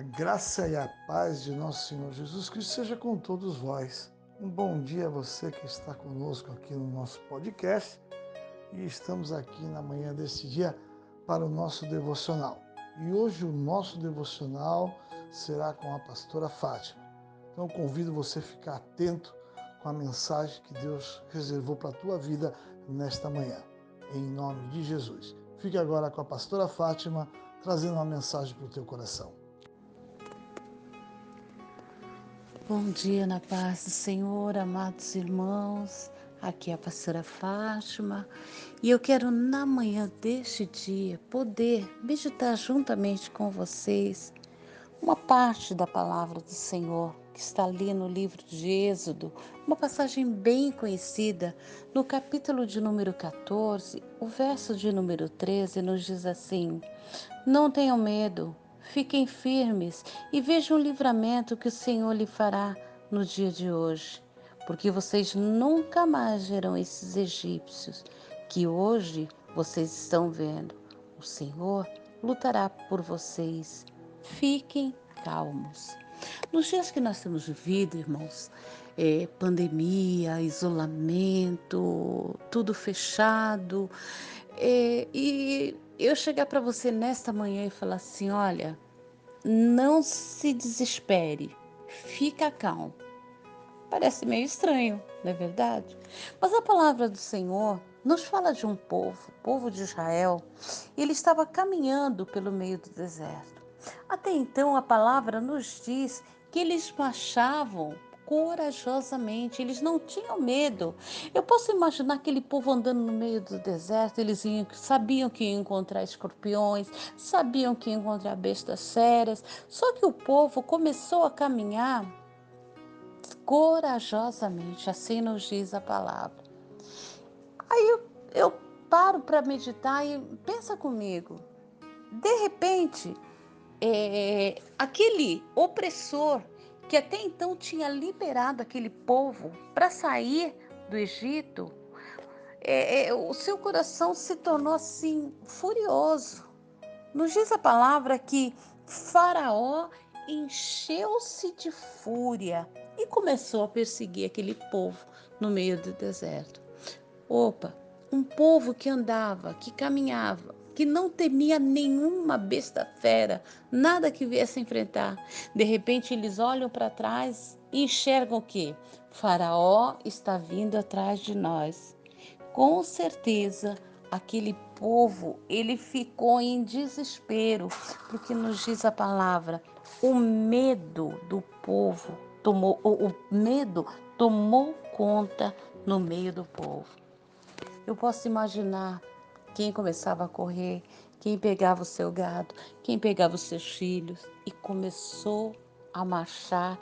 A graça e a paz de nosso Senhor Jesus Cristo seja com todos vós. Um bom dia a você que está conosco aqui no nosso podcast e estamos aqui na manhã desse dia para o nosso devocional. E hoje o nosso devocional será com a pastora Fátima. Então convido você a ficar atento com a mensagem que Deus reservou para a tua vida nesta manhã. Em nome de Jesus. Fique agora com a pastora Fátima trazendo uma mensagem para o teu coração. Bom dia na paz do Senhor, amados irmãos. Aqui é a pastora Fátima e eu quero na manhã deste dia poder meditar juntamente com vocês uma parte da palavra do Senhor que está ali no livro de Êxodo, uma passagem bem conhecida, no capítulo de número 14, o verso de número 13 nos diz assim: Não tenham medo, Fiquem firmes e vejam o livramento que o Senhor lhe fará no dia de hoje, porque vocês nunca mais verão esses egípcios que hoje vocês estão vendo. O Senhor lutará por vocês. Fiquem calmos. Nos dias que nós temos vivido, irmãos, é, pandemia, isolamento, tudo fechado, é, e eu chegar para você nesta manhã e falar assim: olha, não se desespere, fica calmo. Parece meio estranho, não é verdade? Mas a palavra do Senhor nos fala de um povo, o povo de Israel, e ele estava caminhando pelo meio do deserto. Até então a palavra nos diz que eles marchavam corajosamente, eles não tinham medo. Eu posso imaginar aquele povo andando no meio do deserto, eles iam, sabiam que iam encontrar escorpiões, sabiam que iam encontrar bestas sérias, só que o povo começou a caminhar corajosamente, assim nos diz a palavra. Aí eu, eu paro para meditar e pensa comigo. De repente, é, aquele opressor que até então tinha liberado aquele povo para sair do Egito, é, é, o seu coração se tornou assim furioso. Nos diz a palavra que Faraó encheu-se de fúria e começou a perseguir aquele povo no meio do deserto. Opa, um povo que andava, que caminhava, que não temia nenhuma besta fera, nada que viesse enfrentar. De repente eles olham para trás e enxergam que? Faraó está vindo atrás de nós. Com certeza, aquele povo, ele ficou em desespero, porque nos diz a palavra, o medo do povo tomou, o medo tomou conta no meio do povo. Eu posso imaginar quem começava a correr, quem pegava o seu gado, quem pegava os seus filhos e começou a marchar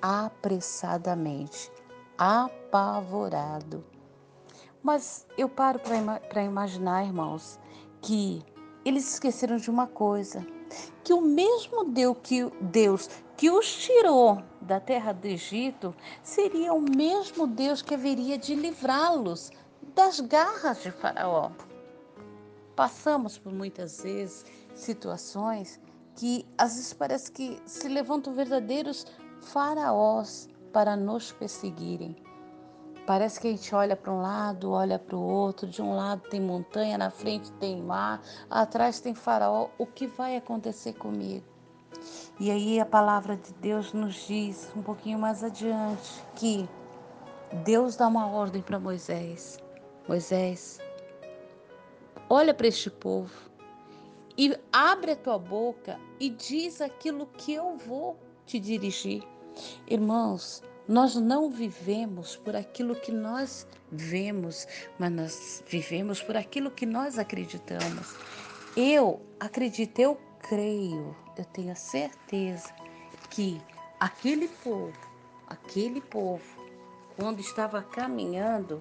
apressadamente, apavorado. Mas eu paro para imaginar, irmãos, que eles esqueceram de uma coisa: que o mesmo Deus que, Deus que os tirou da terra do Egito seria o mesmo Deus que haveria de livrá-los das garras de Faraó. Passamos por muitas vezes situações que às vezes parece que se levantam verdadeiros faraós para nos perseguirem. Parece que a gente olha para um lado, olha para o outro, de um lado tem montanha, na frente tem mar, atrás tem faraó. O que vai acontecer comigo? E aí a palavra de Deus nos diz um pouquinho mais adiante que Deus dá uma ordem para Moisés. Moisés, Olha para este povo e abre a tua boca e diz aquilo que eu vou te dirigir. Irmãos, nós não vivemos por aquilo que nós vemos, mas nós vivemos por aquilo que nós acreditamos. Eu acredito, eu creio, eu tenho a certeza que aquele povo, aquele povo, quando estava caminhando,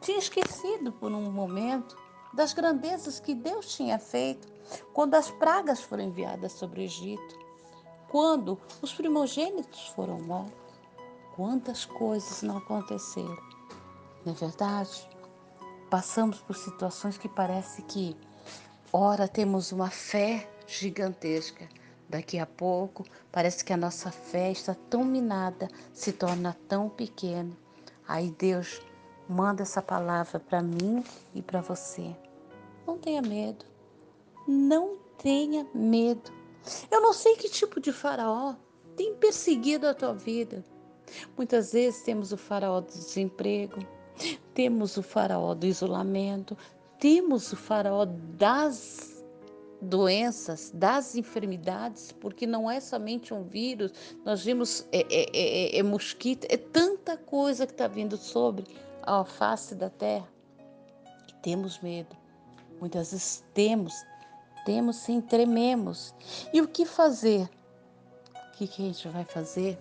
tinha esquecido por um momento das grandezas que Deus tinha feito quando as pragas foram enviadas sobre o Egito, quando os primogênitos foram mortos. Quantas coisas não aconteceram, não é verdade? Passamos por situações que parece que, ora, temos uma fé gigantesca, Daqui a pouco, parece que a nossa fé está tão minada, se torna tão pequena. Aí Deus manda essa palavra para mim e para você. Não tenha medo. Não tenha medo. Eu não sei que tipo de faraó tem perseguido a tua vida. Muitas vezes temos o faraó do desemprego, temos o faraó do isolamento, temos o faraó das doenças, das enfermidades, porque não é somente um vírus, nós vimos é, é, é, é mosquito, é tanta coisa que está vindo sobre a face da terra e temos medo. Muitas vezes temos, temos sim, trememos. E o que fazer? O que, que a gente vai fazer?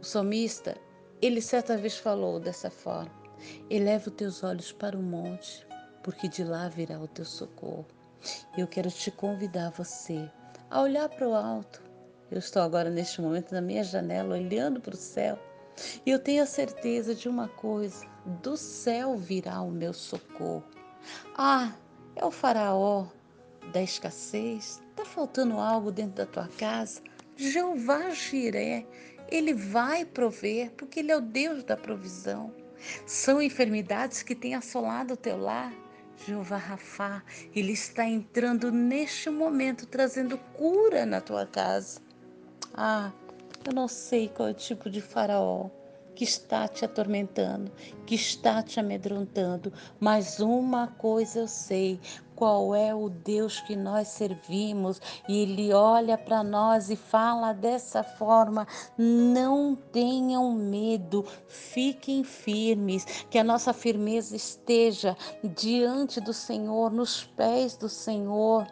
O salmista, ele certa vez falou dessa forma: Eleva os teus olhos para o monte, porque de lá virá o teu socorro. Eu quero te convidar você a olhar para o alto. Eu estou agora neste momento na minha janela olhando para o céu e eu tenho a certeza de uma coisa: do céu virá o meu socorro. Ah, é o faraó da escassez? Está faltando algo dentro da tua casa? Jeová Jiré, ele vai prover, porque ele é o Deus da provisão. São enfermidades que têm assolado o teu lar. Jeová Rafá, ele está entrando neste momento trazendo cura na tua casa. Ah, eu não sei qual é o tipo de faraó que está te atormentando, que está te amedrontando, mas uma coisa eu sei: qual é o Deus que nós servimos. E Ele olha para nós e fala dessa forma: não tenham medo, fiquem firmes, que a nossa firmeza esteja diante do Senhor, nos pés do Senhor,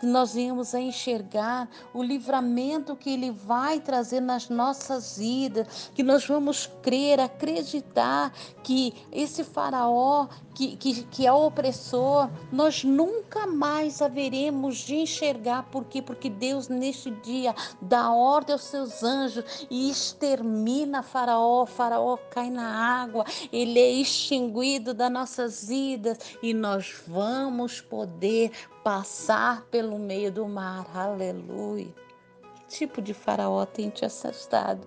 nós venhamos a enxergar o livramento que Ele vai trazer nas nossas vidas, que nós vamos crer, acreditar que esse Faraó que, que, que é opressor, nós nunca mais haveremos de enxergar. Por quê? Porque Deus, neste dia, dá ordem aos seus anjos e extermina Faraó. Faraó cai na água, ele é extinguido das nossas vidas e nós vamos poder passar pelo meio do mar. Aleluia. Que tipo de Faraó tem te assustado?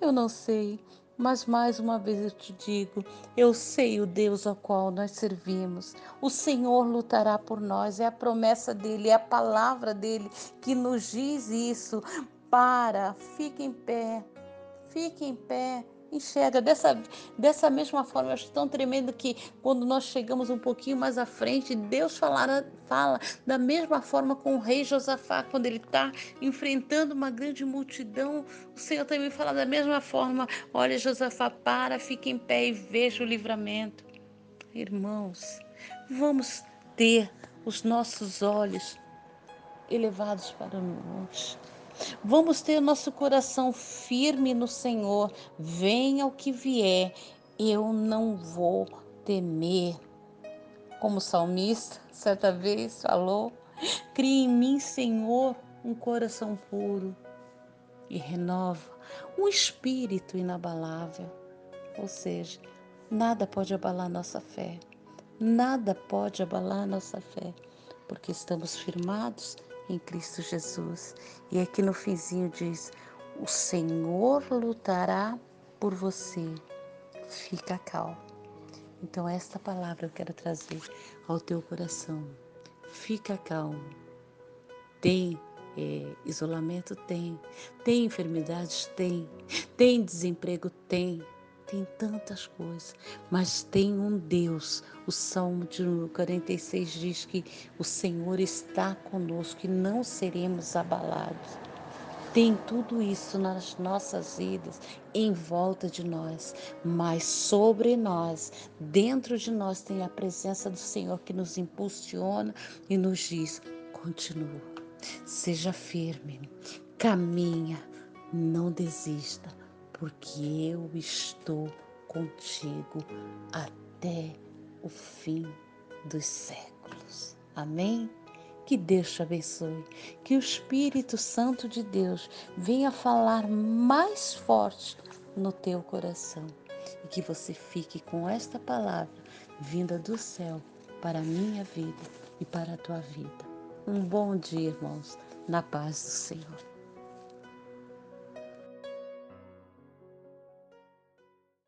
Eu não sei. Mas mais uma vez eu te digo: eu sei o Deus ao qual nós servimos. O Senhor lutará por nós, é a promessa dele, é a palavra dele que nos diz isso. Para, fique em pé, fique em pé enxerga. Dessa, dessa mesma forma, eu acho tão tremendo que quando nós chegamos um pouquinho mais à frente, Deus falara, fala da mesma forma com o rei Josafá, quando ele está enfrentando uma grande multidão, o Senhor também fala da mesma forma: olha, Josafá, para, fique em pé e veja o livramento. Irmãos, vamos ter os nossos olhos elevados para monte Vamos ter nosso coração firme no Senhor, venha o que vier, eu não vou temer. Como o salmista certa vez falou, crie em mim, Senhor, um coração puro e renova um espírito inabalável. Ou seja, nada pode abalar nossa fé, nada pode abalar nossa fé, porque estamos firmados em Cristo Jesus. E aqui no finzinho diz: O Senhor lutará por você. Fica calmo. Então, esta palavra eu quero trazer ao teu coração. Fica calmo. Tem é, isolamento? Tem. Tem enfermidades? Tem. Tem desemprego? Tem tem tantas coisas, mas tem um Deus. O Salmo de 46 diz que o Senhor está conosco e não seremos abalados. Tem tudo isso nas nossas vidas, em volta de nós, mas sobre nós, dentro de nós, tem a presença do Senhor que nos impulsiona e nos diz: continua, seja firme, caminha, não desista porque eu estou contigo até o fim dos séculos. Amém? Que Deus te abençoe, que o Espírito Santo de Deus venha falar mais forte no teu coração e que você fique com esta palavra vinda do céu para a minha vida e para a tua vida. Um bom dia, irmãos, na paz do Senhor.